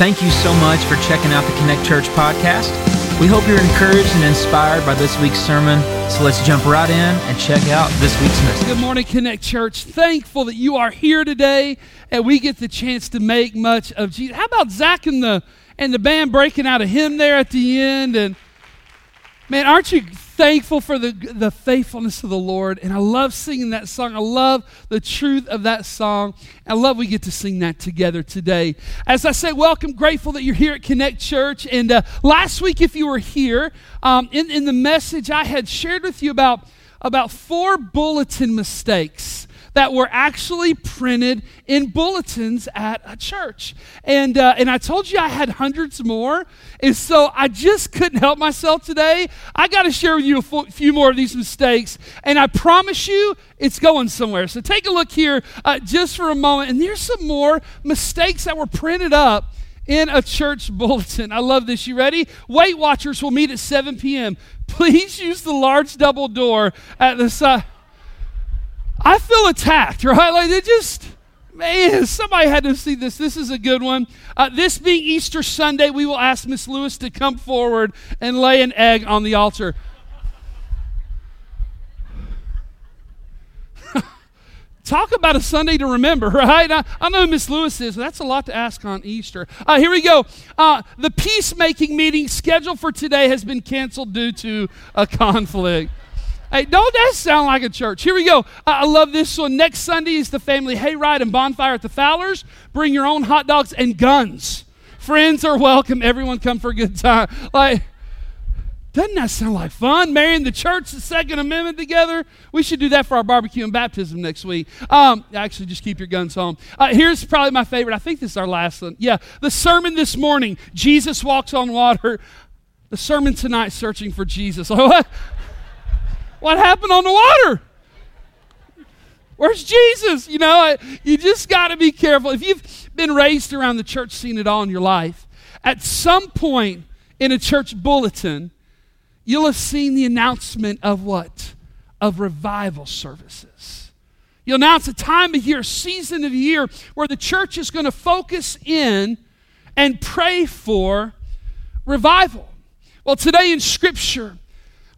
Thank you so much for checking out the Connect Church podcast. We hope you're encouraged and inspired by this week's sermon. So let's jump right in and check out this week's message. Good morning, Connect Church. Thankful that you are here today and we get the chance to make much of Jesus. How about Zach and the and the band breaking out a hymn there at the end? And man, aren't you thankful for the, the faithfulness of the Lord. And I love singing that song. I love the truth of that song. I love we get to sing that together today. As I say, welcome. Grateful that you're here at Connect Church. And uh, last week, if you were here, um, in, in the message, I had shared with you about, about four bulletin mistakes that were actually printed in bulletins at a church. And, uh, and I told you I had hundreds more. And so I just couldn't help myself today. I got to share with you a few more of these mistakes. And I promise you, it's going somewhere. So take a look here uh, just for a moment. And there's some more mistakes that were printed up in a church bulletin. I love this. You ready? Weight Watchers will meet at 7 p.m. Please use the large double door at the side. I feel attacked, right? Like it just, man, somebody had to see this. This is a good one. Uh, this being Easter Sunday, we will ask Miss Lewis to come forward and lay an egg on the altar. Talk about a Sunday to remember, right? I, I know Miss Lewis is. That's a lot to ask on Easter. Uh, here we go. Uh, the peacemaking meeting scheduled for today has been canceled due to a conflict. Hey, don't that sound like a church? Here we go. I love this one. Next Sunday is the family hayride and bonfire at the Fowlers. Bring your own hot dogs and guns. Friends are welcome. Everyone come for a good time. Like, doesn't that sound like fun? Marrying the church, the Second Amendment together. We should do that for our barbecue and baptism next week. Um, actually, just keep your guns home. Uh, here's probably my favorite. I think this is our last one. Yeah, the sermon this morning. Jesus walks on water. The sermon tonight, searching for Jesus. what? Happened on the water? Where's Jesus? You know, you just got to be careful. If you've been raised around the church scene at all in your life, at some point in a church bulletin, you'll have seen the announcement of what? Of revival services. You'll announce a time of year, season of year, where the church is going to focus in and pray for revival. Well, today in Scripture,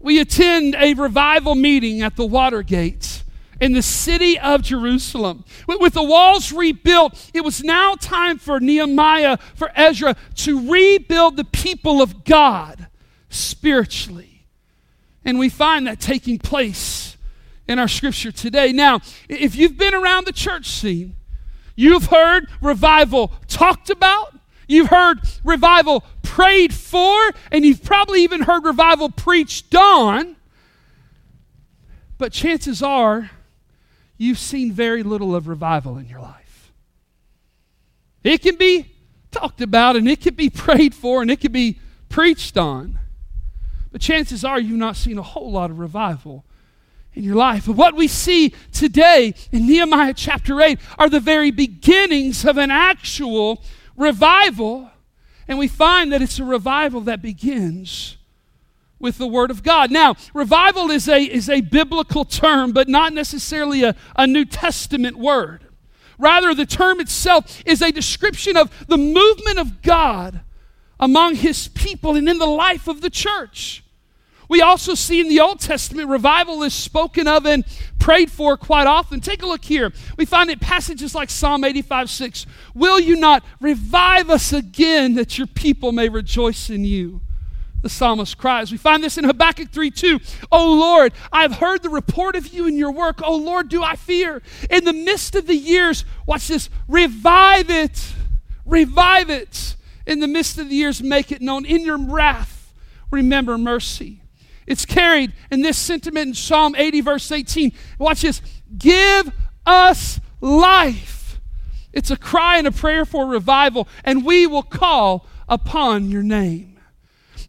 we attend a revival meeting at the Watergate in the city of Jerusalem. With the walls rebuilt, it was now time for Nehemiah, for Ezra to rebuild the people of God spiritually. And we find that taking place in our scripture today. Now, if you've been around the church scene, you've heard revival talked about, You've heard revival prayed for, and you've probably even heard revival preached on. But chances are you've seen very little of revival in your life. It can be talked about, and it can be prayed for, and it can be preached on. But chances are you've not seen a whole lot of revival in your life. But what we see today in Nehemiah chapter 8 are the very beginnings of an actual revival, and we find that it's a revival that begins with the Word of God. Now, revival is a, is a biblical term, but not necessarily a, a New Testament word. Rather, the term itself is a description of the movement of God among His people and in the life of the church. We also see in the Old Testament revival is spoken of and prayed for quite often. Take a look here. We find it passages like Psalm 85 6. Will you not revive us again that your people may rejoice in you? The psalmist cries. We find this in Habakkuk 3 2. Oh Lord, I've heard the report of you and your work. Oh Lord, do I fear? In the midst of the years, watch this, revive it. Revive it. In the midst of the years, make it known. In your wrath, remember mercy. It's carried in this sentiment in Psalm 80, verse 18. Watch this. Give us life. It's a cry and a prayer for revival, and we will call upon your name.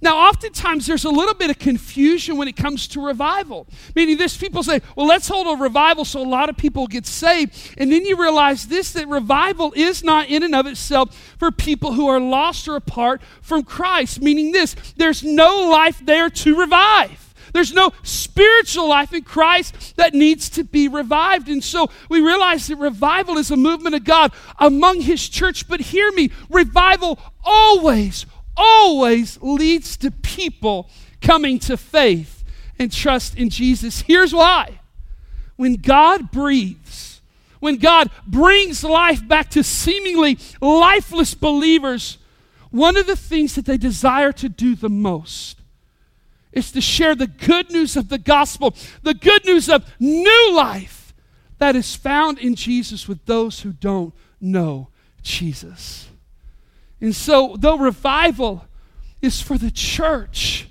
Now, oftentimes there's a little bit of confusion when it comes to revival. Meaning, this people say, well, let's hold a revival so a lot of people get saved. And then you realize this that revival is not in and of itself for people who are lost or apart from Christ. Meaning, this there's no life there to revive. There's no spiritual life in Christ that needs to be revived. And so we realize that revival is a movement of God among His church. But hear me revival always, always leads to people coming to faith and trust in Jesus. Here's why when God breathes, when God brings life back to seemingly lifeless believers, one of the things that they desire to do the most is to share the good news of the gospel, the good news of new life that is found in Jesus with those who don't know Jesus. And so, though revival is for the church,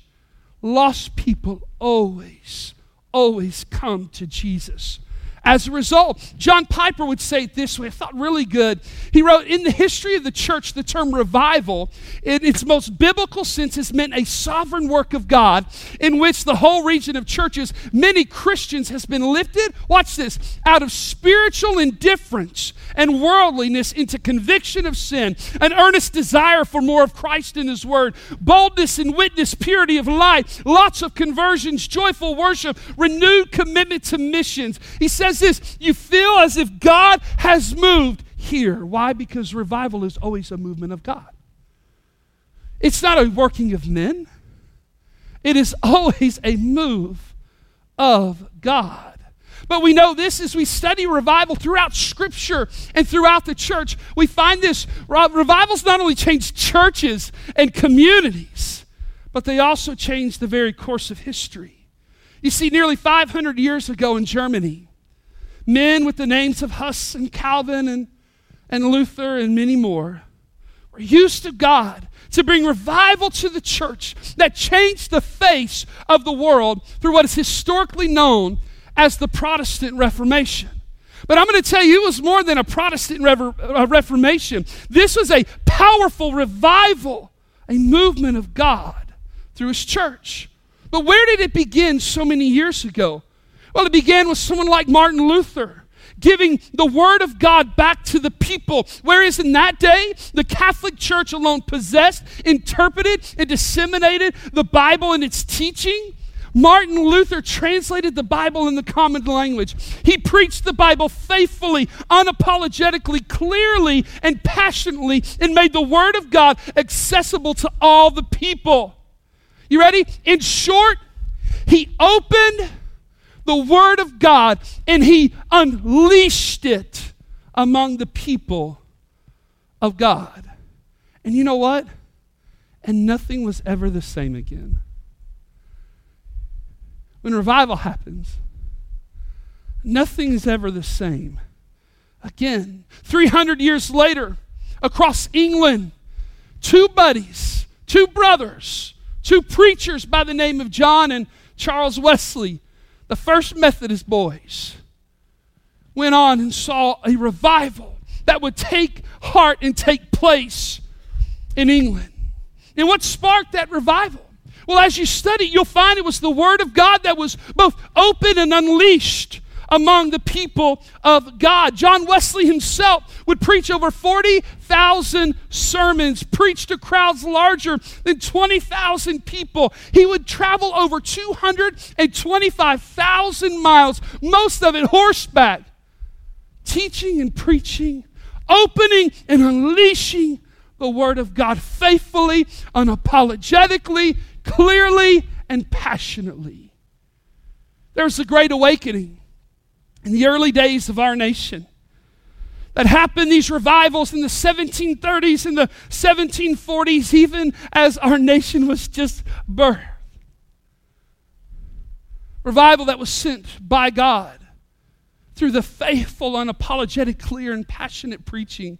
lost people always, always come to Jesus. As a result, John Piper would say it this way. I thought really good. He wrote, In the history of the church, the term revival, in its most biblical sense, has meant a sovereign work of God in which the whole region of churches, many Christians, has been lifted, watch this, out of spiritual indifference and worldliness into conviction of sin, an earnest desire for more of Christ in His Word, boldness and witness, purity of life, lots of conversions, joyful worship, renewed commitment to missions. He says, this you feel as if God has moved here. Why? Because revival is always a movement of God. It's not a working of men, it is always a move of God. But we know this as we study revival throughout Scripture and throughout the church. We find this revivals not only change churches and communities, but they also change the very course of history. You see, nearly 500 years ago in Germany, men with the names of Huss and Calvin and, and Luther and many more were used to God to bring revival to the church that changed the face of the world through what is historically known as the Protestant Reformation. But I'm going to tell you, it was more than a Protestant Reformation. This was a powerful revival, a movement of God through His church. But where did it begin so many years ago? Well, it began with someone like Martin Luther giving the word of God back to the people. Whereas in that day, the Catholic Church alone possessed, interpreted, and disseminated the Bible and its teaching. Martin Luther translated the Bible in the common language. He preached the Bible faithfully, unapologetically, clearly, and passionately, and made the Word of God accessible to all the people. You ready? In short, he opened the Word of God and he unleashed it among the people of God. And you know what? And nothing was ever the same again. When revival happens, nothing is ever the same again. 300 years later, across England, two buddies, two brothers, two preachers by the name of John and Charles Wesley the first Methodist boys went on and saw a revival that would take heart and take place in England. And what sparked that revival? Well, as you study, you'll find it was the Word of God that was both open and unleashed among the people of God. John Wesley himself would preach over 40,000 sermons, preach to crowds larger than 20,000 people. He would travel over 225,000 miles, most of it horseback, teaching and preaching, opening and unleashing the Word of God faithfully, unapologetically, clearly, and passionately. There's a great awakening in the early days of our nation that happened these revivals in the 1730s and the 1740s even as our nation was just birthed. Revival that was sent by god through the faithful unapologetic clear and passionate preaching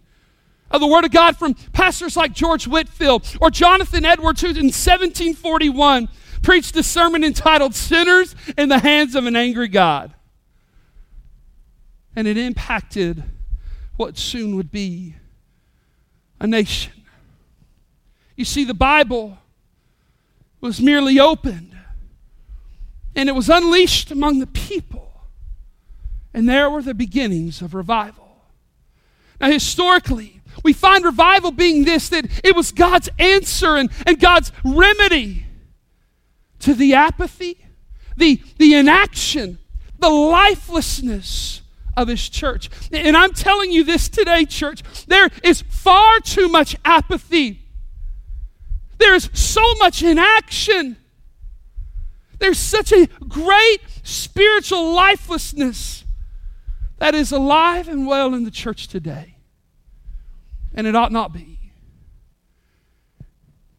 of the word of god from pastors like george Whitefield or jonathan edwards who in 1741 preached a sermon entitled sinners in the hands of an angry god and it impacted what soon would be a nation. You see, the Bible was merely opened and it was unleashed among the people. And there were the beginnings of revival. Now, historically, we find revival being this that it was God's answer and, and God's remedy to the apathy the, the inaction, the lifelessness of his church. And I'm telling you this today, church. There is far too much apathy. There is so much inaction. There's such a great spiritual lifelessness that is alive and well in the church today. And it ought not be.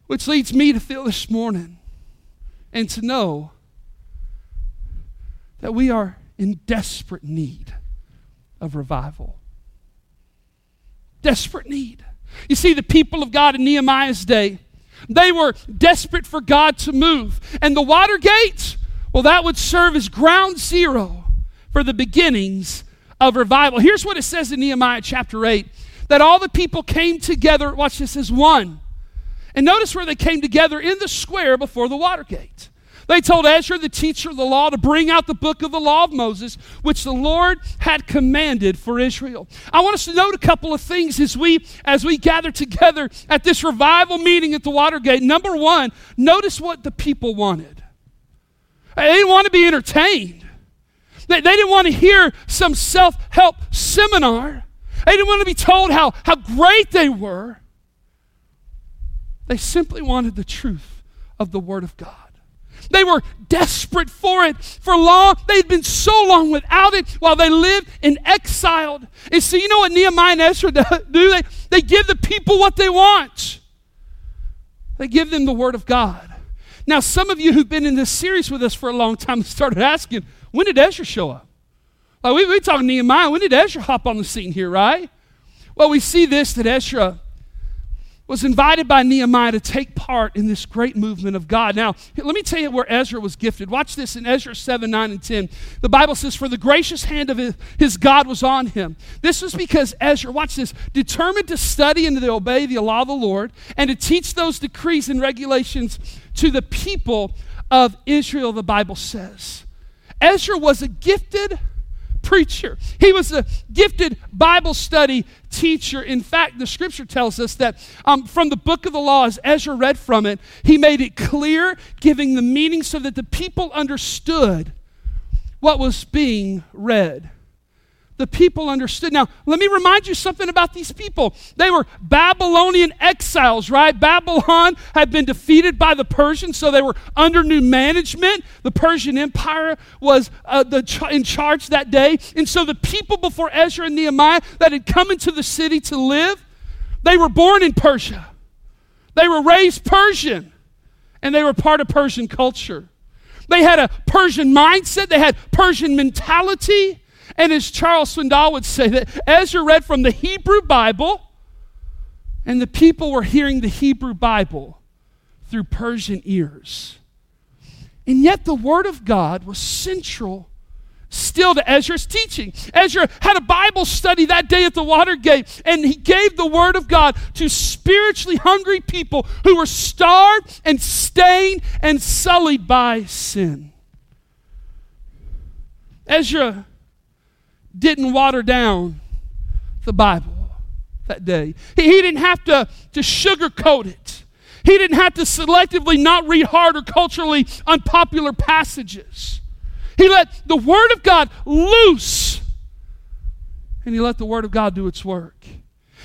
Which leads me to feel this morning and to know that we are in desperate need of revival. Desperate need. You see, the people of God in Nehemiah's day, they were desperate for God to move. And the water gate, well, that would serve as ground zero for the beginnings of revival. Here's what it says in Nehemiah chapter 8 that all the people came together, watch this, as one. And notice where they came together in the square before the water gate. They told Ezra, the teacher of the law, to bring out the book of the law of Moses, which the Lord had commanded for Israel. I want us to note a couple of things as we as we gather together at this revival meeting at the Watergate. Number one, notice what the people wanted. They didn't want to be entertained. They, they didn't want to hear some self-help seminar. They didn't want to be told how, how great they were. They simply wanted the truth of the Word of God. They were desperate for it for long. They'd been so long without it while they lived in exile. And so, you know what Nehemiah and Ezra do? They, they give the people what they want, they give them the Word of God. Now, some of you who've been in this series with us for a long time started asking, when did Ezra show up? Like we, we talking Nehemiah, when did Ezra hop on the scene here, right? Well, we see this that Ezra was invited by Nehemiah to take part in this great movement of God. Now, let me tell you where Ezra was gifted. Watch this in Ezra 7, 9, and 10. The Bible says, For the gracious hand of his, God was on him. This was because Ezra, watch this, determined to study and to obey the law of the Lord and to teach those decrees and regulations to the people of Israel, the Bible says. Ezra was a gifted preacher. He was a gifted Bible study teacher. In fact, the scripture tells us that um, from the book of the law, as Ezra read from it, he made it clear, giving the meaning so that the people understood what was being read the people understood. Now, let me remind you something about these people. They were Babylonian exiles, right? Babylon had been defeated by the Persians, so they were under new management. The Persian Empire was uh, the, in charge that day. And so the people before Ezra and Nehemiah that had come into the city to live, they were born in Persia. They were raised Persian, and they were part of Persian culture. They had a Persian mindset, they had Persian mentality. And as Charles Swindoll would say, that Ezra read from the Hebrew Bible, and the people were hearing the Hebrew Bible through Persian ears. And yet the Word of God was central still to Ezra's teaching. Ezra had a Bible study that day at the Watergate, and he gave the Word of God to spiritually hungry people who were starved and stained and sullied by sin. Ezra didn't water down the Bible that day. He, he didn't have to, to sugarcoat it. He didn't have to selectively not read hard or culturally unpopular passages. He let the Word of God loose and he let the Word of God do its work.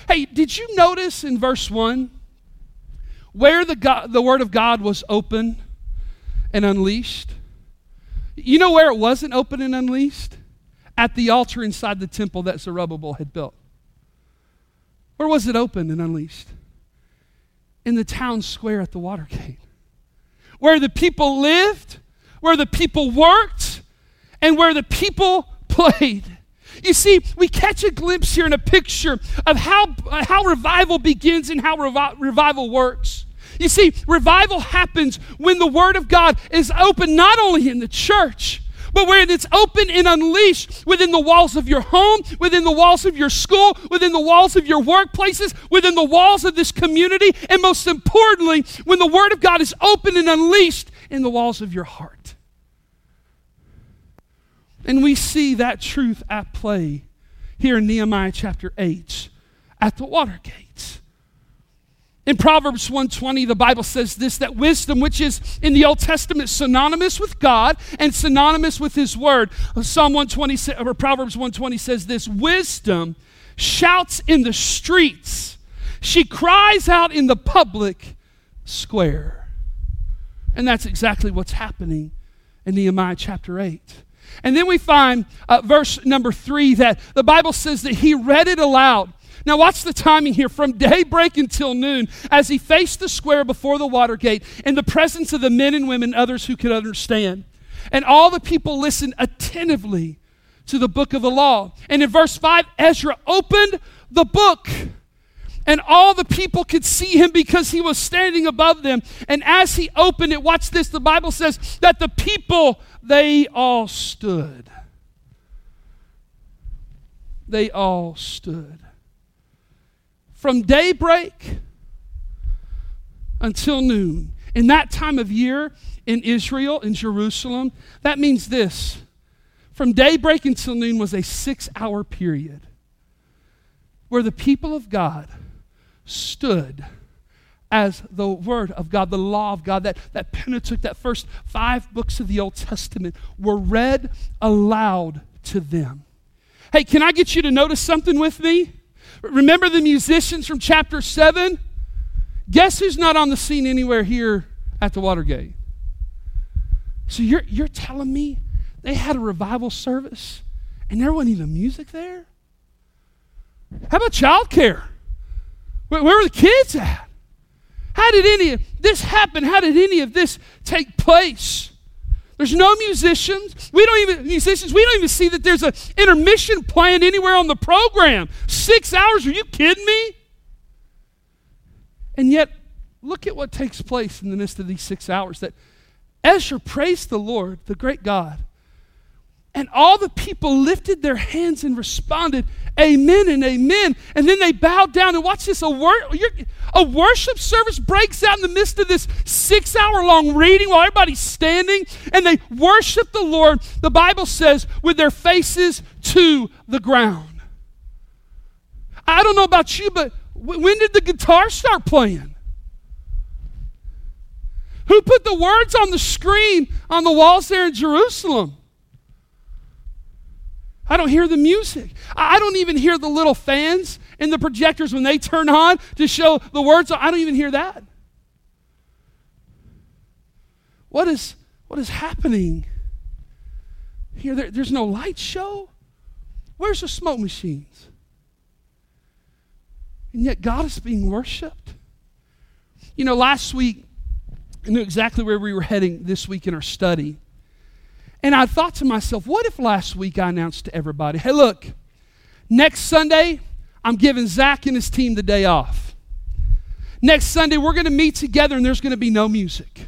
Hey, did you notice in verse 1 where the, God, the Word of God was open and unleashed? You know where it wasn't open and unleashed? At the altar inside the temple that Zerubbabel had built. Where was it open and unleashed? In the town square at the Watergate, where the people lived, where the people worked, and where the people played. You see, we catch a glimpse here in a picture of how, uh, how revival begins and how revi- revival works. You see, revival happens when the Word of God is open not only in the church, but where it's open and unleashed within the walls of your home, within the walls of your school, within the walls of your workplaces, within the walls of this community, and most importantly, when the Word of God is open and unleashed in the walls of your heart. And we see that truth at play here in Nehemiah chapter 8 at the water gates. In Proverbs 120, the Bible says this that wisdom, which is in the Old Testament synonymous with God and synonymous with His Word. Psalm 120, or Proverbs 120 says this wisdom shouts in the streets, she cries out in the public square. And that's exactly what's happening in Nehemiah chapter 8. And then we find uh, verse number three that the Bible says that he read it aloud. Now, watch the timing here from daybreak until noon as he faced the square before the water gate in the presence of the men and women, others who could understand. And all the people listened attentively to the book of the law. And in verse 5, Ezra opened the book, and all the people could see him because he was standing above them. And as he opened it, watch this the Bible says that the people, they all stood. They all stood from daybreak until noon. In that time of year in Israel, in Jerusalem, that means this from daybreak until noon was a six hour period where the people of God stood as the Word of God, the law of God, that, that Pentateuch, that first five books of the Old Testament, were read aloud to them. Hey, can I get you to notice something with me? Remember the musicians from chapter 7? Guess who's not on the scene anywhere here at the Watergate? So you're, you're telling me they had a revival service and there wasn't even music there? How about childcare? Where, where were the kids at? How did any of this happen? How did any of this take place? There's no musicians. We don't even musicians. We don't even see that there's an intermission planned anywhere on the program. Six hours? Are you kidding me? And yet, look at what takes place in the midst of these six hours. That Ezra praised the Lord, the great God, and all the people lifted their hands and responded, Amen and Amen. And then they bowed down and watch this. A, wor- a worship service breaks out in the midst of this six hour long reading while everybody's standing and they worship the Lord, the Bible says, with their faces to the ground. I don't know about you, but when did the guitar start playing? Who put the words on the screen on the walls there in Jerusalem? I don't hear the music. I don't even hear the little fans in the projectors when they turn on to show the words. I don't even hear that. What is, what is happening here? There, there's no light show. Where's the smoke machines? And yet God is being worshiped. You know, last week, I knew exactly where we were heading this week in our study. And I thought to myself, what if last week I announced to everybody, hey, look, next Sunday, I'm giving Zach and his team the day off. Next Sunday, we're going to meet together and there's going to be no music.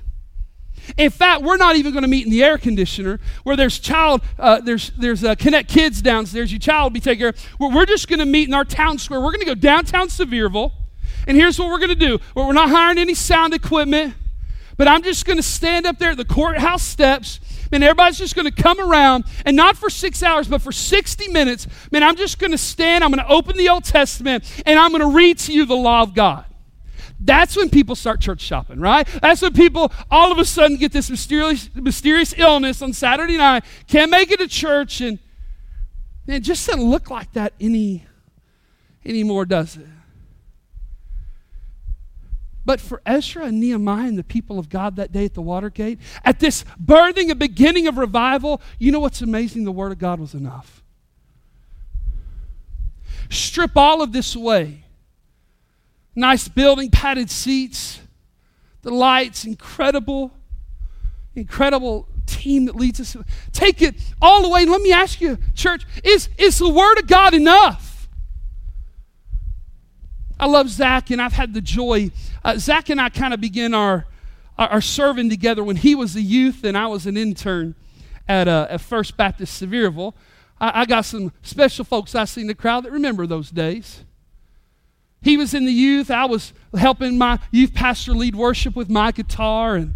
In fact, we're not even going to meet in the air conditioner where there's child, uh, there's there's uh, Connect Kids downstairs. Your child will be taken care of. We're, just going to meet in our town square. We're going to go downtown Sevierville, and here's what we're going to do. We're not hiring any sound equipment, but I'm just going to stand up there at the courthouse steps Man, everybody's just going to come around, and not for six hours, but for 60 minutes. Man, I'm just going to stand, I'm going to open the Old Testament, and I'm going to read to you the law of God. That's when people start church shopping, right? That's when people all of a sudden get this mysterious, mysterious illness on Saturday night, can't make it to church, and man, it just doesn't look like that any anymore, does it? But for Ezra and Nehemiah and the people of God that day at the Watergate, at this birthing and beginning of revival, you know what's amazing? The Word of God was enough. Strip all of this away. Nice building, padded seats, the lights, incredible, incredible team that leads us. Take it all away. Let me ask you, church, is, is the Word of God enough? I love Zach, and I've had the joy. Uh, Zach and I kind of began our, our, our, serving together when he was a youth and I was an intern at, uh, at First Baptist Sevierville. I, I got some special folks I see in the crowd that remember those days. He was in the youth. I was helping my youth pastor lead worship with my guitar. And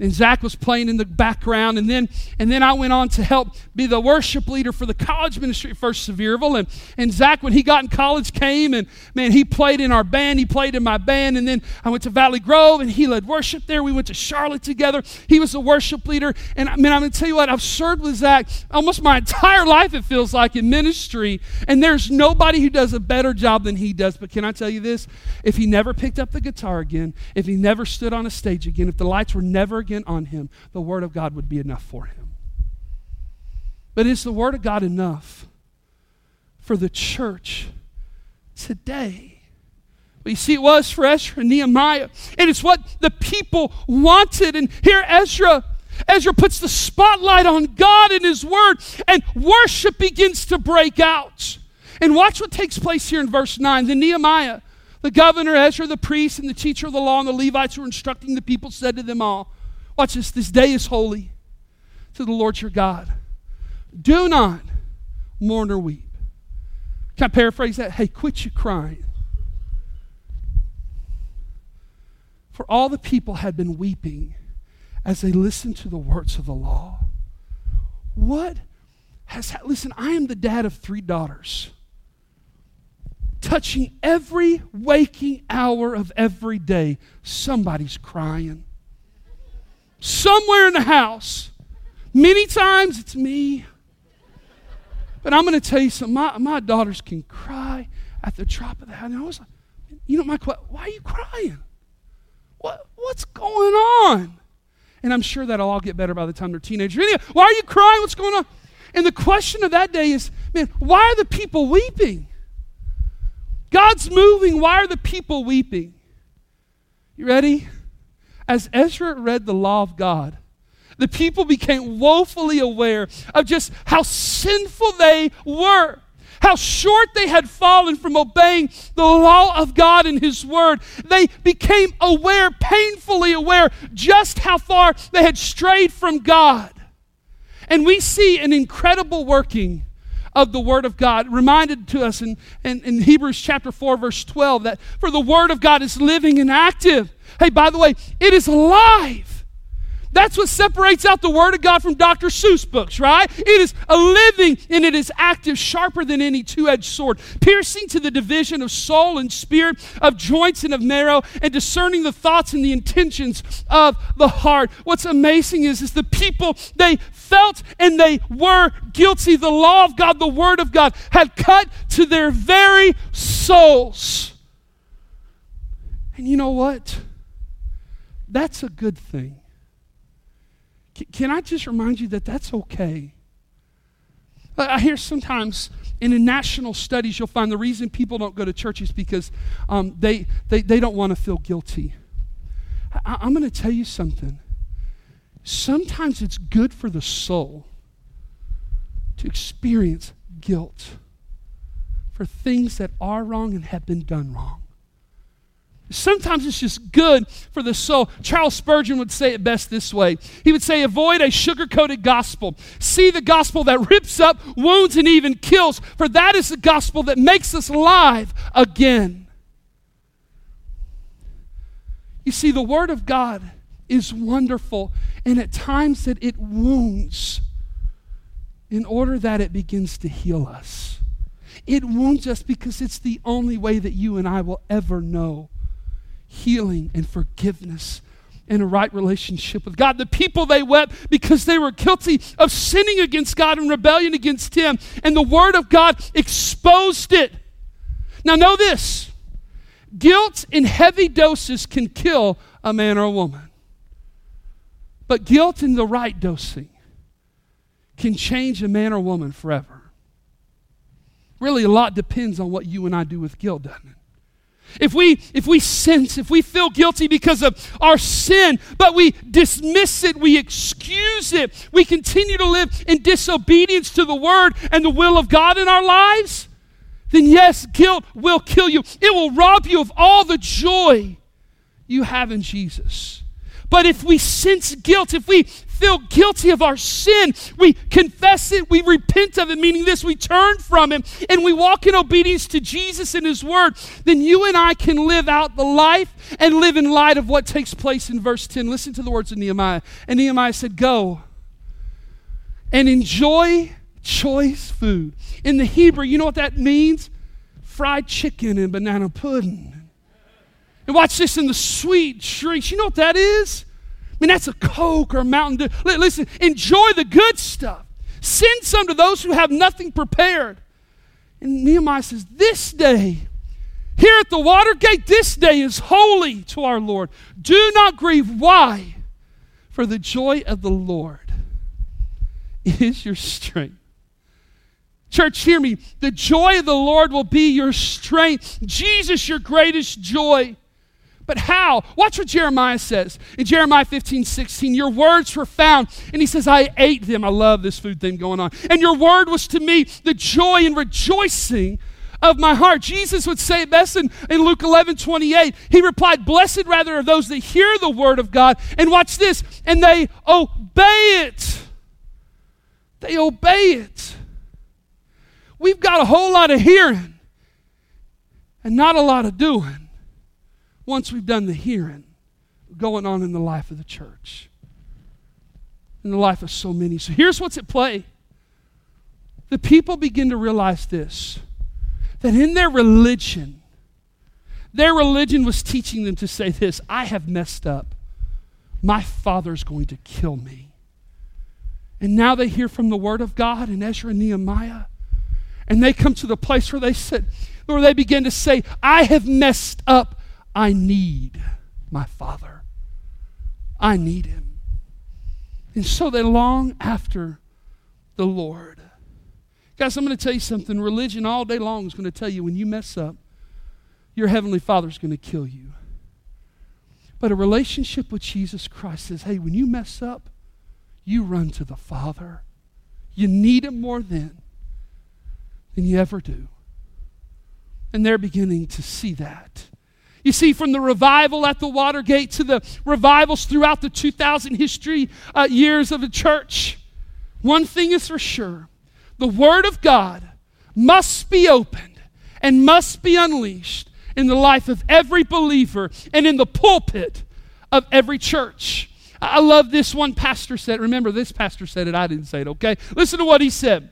and Zach was playing in the background, and then and then I went on to help be the worship leader for the college ministry at First Sevierville. And and Zach, when he got in college, came and man, he played in our band, he played in my band, and then I went to Valley Grove and he led worship there. We went to Charlotte together. He was a worship leader, and I mean, I'm gonna tell you what, I've served with Zach almost my entire life. It feels like in ministry, and there's nobody who does a better job than he does. But can I tell you this? If he never picked up the guitar again, if he never stood on a stage again, if the lights were never again on him, the Word of God would be enough for him. But is the Word of God enough for the church today? Well, you see, it was for Ezra and Nehemiah, and it's what the people wanted. And here, Ezra. Ezra puts the spotlight on God and His Word, and worship begins to break out. And watch what takes place here in verse 9. Then Nehemiah, the governor, Ezra, the priest, and the teacher of the law, and the Levites who were instructing the people said to them all, Watch this. This day is holy to the Lord your God. Do not mourn or weep. Can I paraphrase that? Hey, quit your crying. For all the people had been weeping as they listened to the words of the law. What has happened? Listen, I am the dad of three daughters. Touching every waking hour of every day, somebody's crying somewhere in the house. Many times it's me. But I'm going to tell you something. My, my daughters can cry at the drop of the hat. And I was like, you know, my why are you crying? What, what's going on? And I'm sure that'll all get better by the time they're teenagers. Why are you crying? What's going on? And the question of that day is, man, why are the people weeping? God's moving. Why are the people weeping? You ready? As Ezra read the law of God, the people became woefully aware of just how sinful they were, how short they had fallen from obeying the law of God and His Word. They became aware, painfully aware, just how far they had strayed from God. And we see an incredible working of the Word of God, reminded to us in, in, in Hebrews chapter 4, verse 12, that for the Word of God is living and active Hey, by the way, it is alive. That's what separates out the Word of God from Dr. Seuss books, right? It is a living and it is active, sharper than any two edged sword, piercing to the division of soul and spirit, of joints and of marrow, and discerning the thoughts and the intentions of the heart. What's amazing is, is the people, they felt and they were guilty. The law of God, the Word of God, had cut to their very souls. And you know what? That's a good thing. Can I just remind you that that's okay? I hear sometimes in the national studies, you'll find the reason people don't go to church is because um, they, they, they don't want to feel guilty. I, I'm going to tell you something. Sometimes it's good for the soul to experience guilt for things that are wrong and have been done wrong. Sometimes it's just good for the soul. Charles Spurgeon would say it best this way He would say, Avoid a sugar coated gospel. See the gospel that rips up, wounds, and even kills, for that is the gospel that makes us alive again. You see, the Word of God is wonderful, and at times that it wounds in order that it begins to heal us. It wounds us because it's the only way that you and I will ever know healing and forgiveness and a right relationship with God. The people they wept because they were guilty of sinning against God and rebellion against Him, and the Word of God exposed it. Now, know this guilt in heavy doses can kill a man or a woman, but guilt in the right dosing can change a man or woman forever. Really, a lot depends on what you and I do with guilt, doesn't it? If we if we sense, if we feel guilty because of our sin, but we dismiss it, we excuse it, we continue to live in disobedience to the word and the will of God in our lives, then yes, guilt will kill you. It will rob you of all the joy you have in Jesus. But if we sense guilt, if we feel guilty of our sin, we confess it, we repent of it, meaning this, we turn from Him, and we walk in obedience to Jesus and His Word, then you and I can live out the life and live in light of what takes place in verse 10. Listen to the words of Nehemiah. And Nehemiah said, Go and enjoy choice food. In the Hebrew, you know what that means? Fried chicken and banana pudding. And watch this in the sweet drinks. You know what that is? I mean, that's a Coke or a Mountain Dew. Listen, enjoy the good stuff. Send some to those who have nothing prepared. And Nehemiah says, This day, here at the Watergate, this day is holy to our Lord. Do not grieve. Why? For the joy of the Lord is your strength. Church, hear me. The joy of the Lord will be your strength. Jesus, your greatest joy. But how? Watch what Jeremiah says. In Jeremiah 15, 16, your words were found. And he says, I ate them. I love this food thing going on. And your word was to me the joy and rejoicing of my heart. Jesus would say best in, in Luke 11, 28. He replied, Blessed rather are those that hear the word of God. And watch this, and they obey it. They obey it. We've got a whole lot of hearing and not a lot of doing once we've done the hearing going on in the life of the church, in the life of so many. So here's what's at play. The people begin to realize this that in their religion, their religion was teaching them to say this I have messed up. My father's going to kill me. And now they hear from the word of God in Ezra and Nehemiah and they come to the place where they said, where they begin to say, I have messed up. I need my Father. I need him. And so they long after the Lord. Guys, I'm going to tell you something. Religion all day long is going to tell you when you mess up, your Heavenly Father is going to kill you. But a relationship with Jesus Christ says, hey, when you mess up, you run to the Father. You need Him more then than you ever do. And they're beginning to see that. You see, from the revival at the Watergate to the revivals throughout the 2,000 history uh, years of the church, one thing is for sure the Word of God must be opened and must be unleashed in the life of every believer and in the pulpit of every church. I love this one pastor said. Remember, this pastor said it. I didn't say it, okay? Listen to what he said.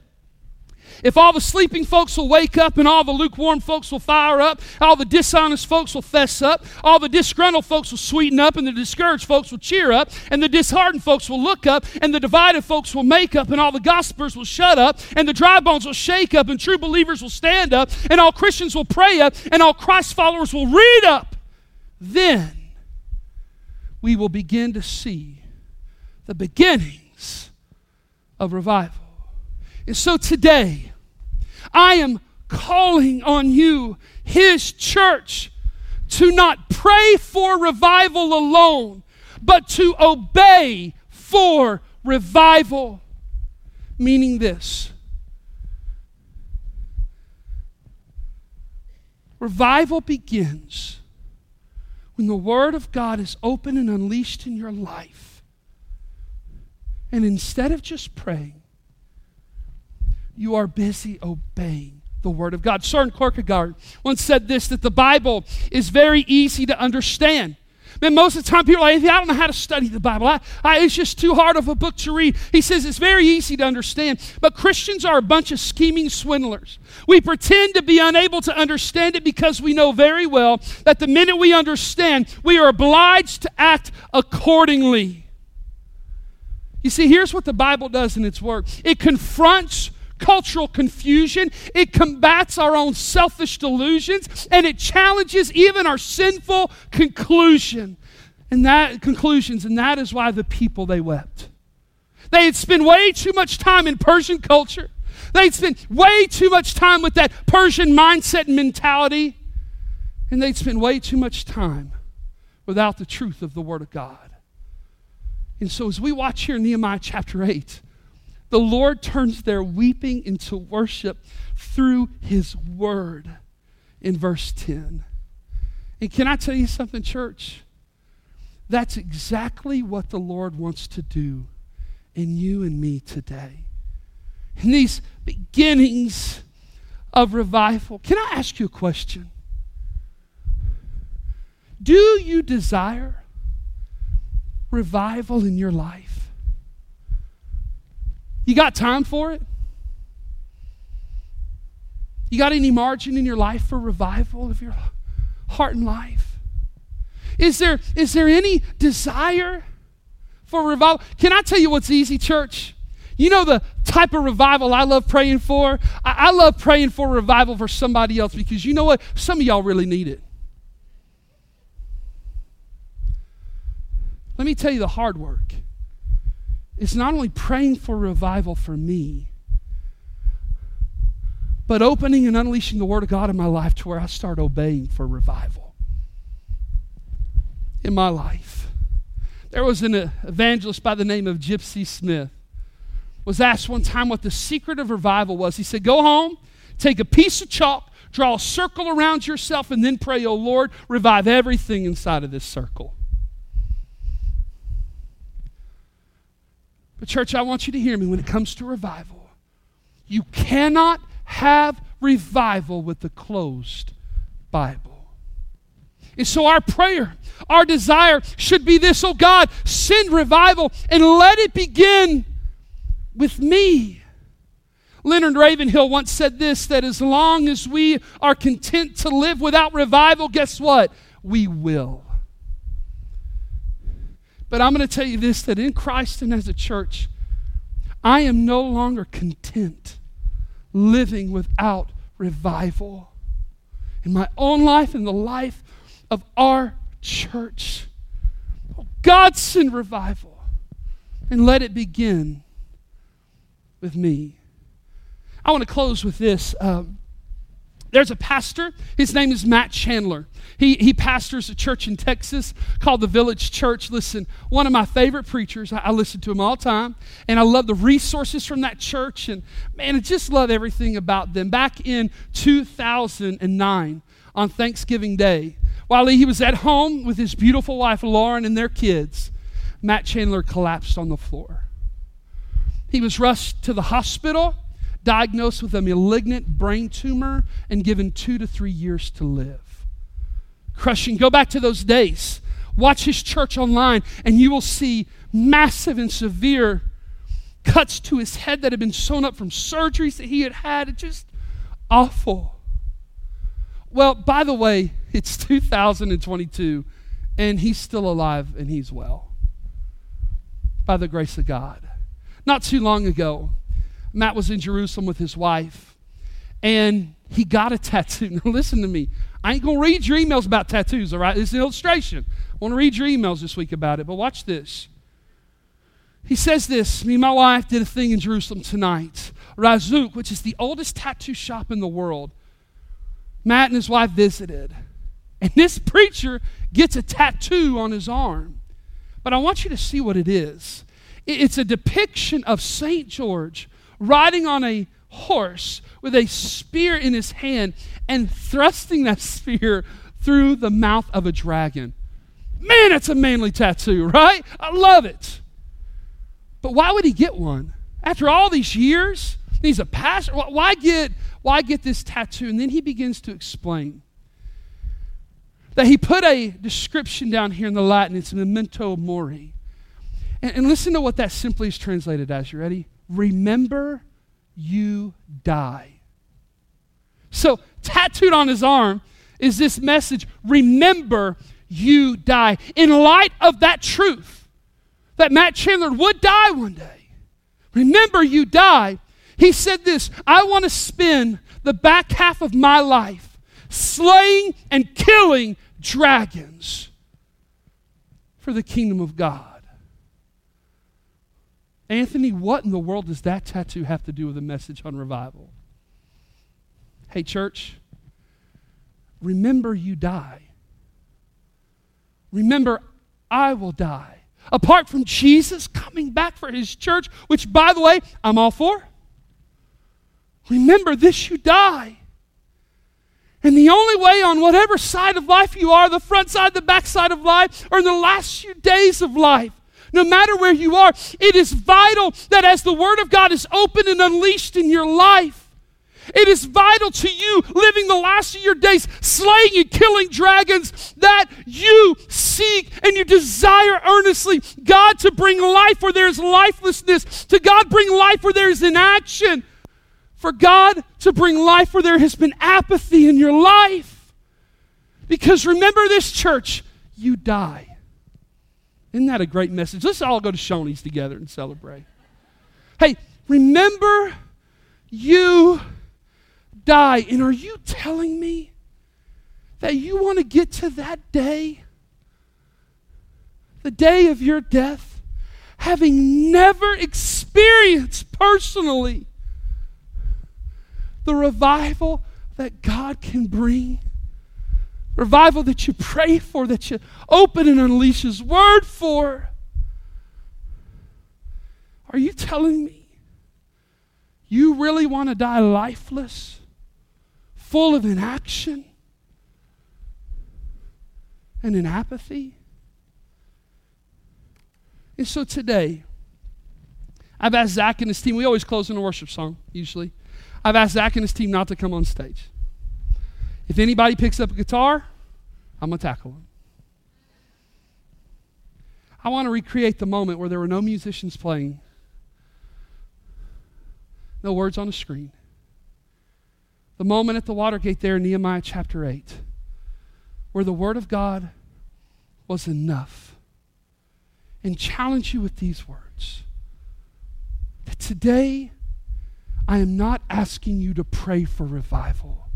If all the sleeping folks will wake up and all the lukewarm folks will fire up, all the dishonest folks will fess up, all the disgruntled folks will sweeten up, and the discouraged folks will cheer up, and the disheartened folks will look up, and the divided folks will make up, and all the gossipers will shut up, and the dry bones will shake up, and true believers will stand up, and all Christians will pray up, and all Christ followers will read up, then we will begin to see the beginnings of revival. And so today, I am calling on you, His church, to not pray for revival alone, but to obey for revival. Meaning this revival begins when the Word of God is open and unleashed in your life. And instead of just praying, you are busy obeying the Word of God. Søren Kierkegaard once said this that the Bible is very easy to understand. Man, most of the time people are like, I don't know how to study the Bible. I, I, it's just too hard of a book to read. He says it's very easy to understand, but Christians are a bunch of scheming swindlers. We pretend to be unable to understand it because we know very well that the minute we understand, we are obliged to act accordingly. You see, here's what the Bible does in its work it confronts cultural confusion, it combats our own selfish delusions, and it challenges even our sinful conclusion. And that conclusions, and that is why the people they wept. They had spent way too much time in Persian culture. They'd spent way too much time with that Persian mindset and mentality. And they'd spent way too much time without the truth of the Word of God. And so, as we watch here in Nehemiah chapter 8, the Lord turns their weeping into worship through His Word in verse 10. And can I tell you something, church? That's exactly what the Lord wants to do in you and me today. In these beginnings of revival, can I ask you a question? Do you desire revival in your life? You got time for it? You got any margin in your life for revival of your heart and life? Is there, is there any desire for revival? Can I tell you what's easy, church? You know the type of revival I love praying for? I, I love praying for revival for somebody else because you know what? Some of y'all really need it. Let me tell you the hard work. It's not only praying for revival for me, but opening and unleashing the Word of God in my life to where I start obeying for revival in my life. There was an uh, evangelist by the name of Gypsy Smith was asked one time what the secret of revival was. He said, Go home, take a piece of chalk, draw a circle around yourself, and then pray, Oh Lord, revive everything inside of this circle. But, church, I want you to hear me when it comes to revival. You cannot have revival with the closed Bible. And so, our prayer, our desire should be this oh God, send revival and let it begin with me. Leonard Ravenhill once said this that as long as we are content to live without revival, guess what? We will. But I'm going to tell you this that in Christ and as a church, I am no longer content living without revival in my own life and the life of our church. God send revival and let it begin with me. I want to close with this. Um, there's a pastor, his name is Matt Chandler. He, he pastors a church in Texas called the Village Church. Listen, one of my favorite preachers. I, I listen to him all the time, and I love the resources from that church. And man, I just love everything about them. Back in 2009, on Thanksgiving Day, while he was at home with his beautiful wife, Lauren, and their kids, Matt Chandler collapsed on the floor. He was rushed to the hospital diagnosed with a malignant brain tumor and given two to three years to live. Crushing. Go back to those days. Watch his church online, and you will see massive and severe cuts to his head that had been sewn up from surgeries that he had had. It's just awful. Well, by the way, it's 2022, and he's still alive and he's well. By the grace of God. Not too long ago, Matt was in Jerusalem with his wife, and he got a tattoo. Now, listen to me. I ain't going to read your emails about tattoos, all right? It's an illustration. I want to read your emails this week about it, but watch this. He says this Me and my wife did a thing in Jerusalem tonight. Razzouk, which is the oldest tattoo shop in the world, Matt and his wife visited. And this preacher gets a tattoo on his arm. But I want you to see what it is. It's a depiction of St. George riding on a horse with a spear in his hand and thrusting that spear through the mouth of a dragon. Man, it's a manly tattoo, right? I love it. But why would he get one? After all these years, he's a pastor. Why get, why get this tattoo? And then he begins to explain that he put a description down here in the Latin. It's memento mori. And, and listen to what that simply is translated as. You ready? Remember you die. So, tattooed on his arm is this message remember you die. In light of that truth, that Matt Chandler would die one day, remember you die. He said this I want to spend the back half of my life slaying and killing dragons for the kingdom of God. Anthony, what in the world does that tattoo have to do with a message on revival? Hey, church, remember you die. Remember, I will die. Apart from Jesus coming back for his church, which, by the way, I'm all for. Remember this, you die. And the only way on whatever side of life you are, the front side, the back side of life, or in the last few days of life, no matter where you are, it is vital that as the Word of God is opened and unleashed in your life, it is vital to you living the last of your days, slaying and killing dragons, that you seek and you desire earnestly God to bring life where there is lifelessness, to God bring life where there is inaction, for God to bring life where there has been apathy in your life. Because remember this, church, you die. Isn't that a great message? Let's all go to Shoney's together and celebrate. Hey, remember you die. And are you telling me that you want to get to that day, the day of your death, having never experienced personally the revival that God can bring? Revival that you pray for, that you open and unleash His Word for. Are you telling me you really want to die lifeless? full of inaction and in apathy. And so today, I've asked Zach and his team, we always close in a worship song, usually. I've asked Zach and his team not to come on stage. If anybody picks up a guitar, I'm going to tackle them. I want to recreate the moment where there were no musicians playing, no words on the screen the moment at the Watergate there in Nehemiah chapter 8, where the Word of God was enough. And challenge you with these words that today I am not asking you to pray for revival,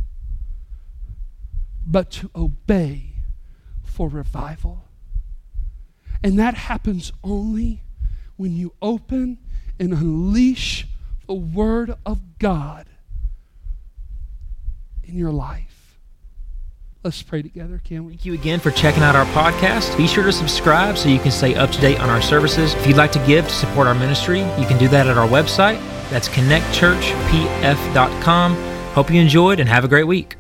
but to obey for revival. And that happens only when you open and unleash the Word of God in your life. Let's pray together, can we? Thank you again for checking out our podcast. Be sure to subscribe so you can stay up to date on our services. If you'd like to give to support our ministry, you can do that at our website. That's connectchurchpf.com. Hope you enjoyed and have a great week.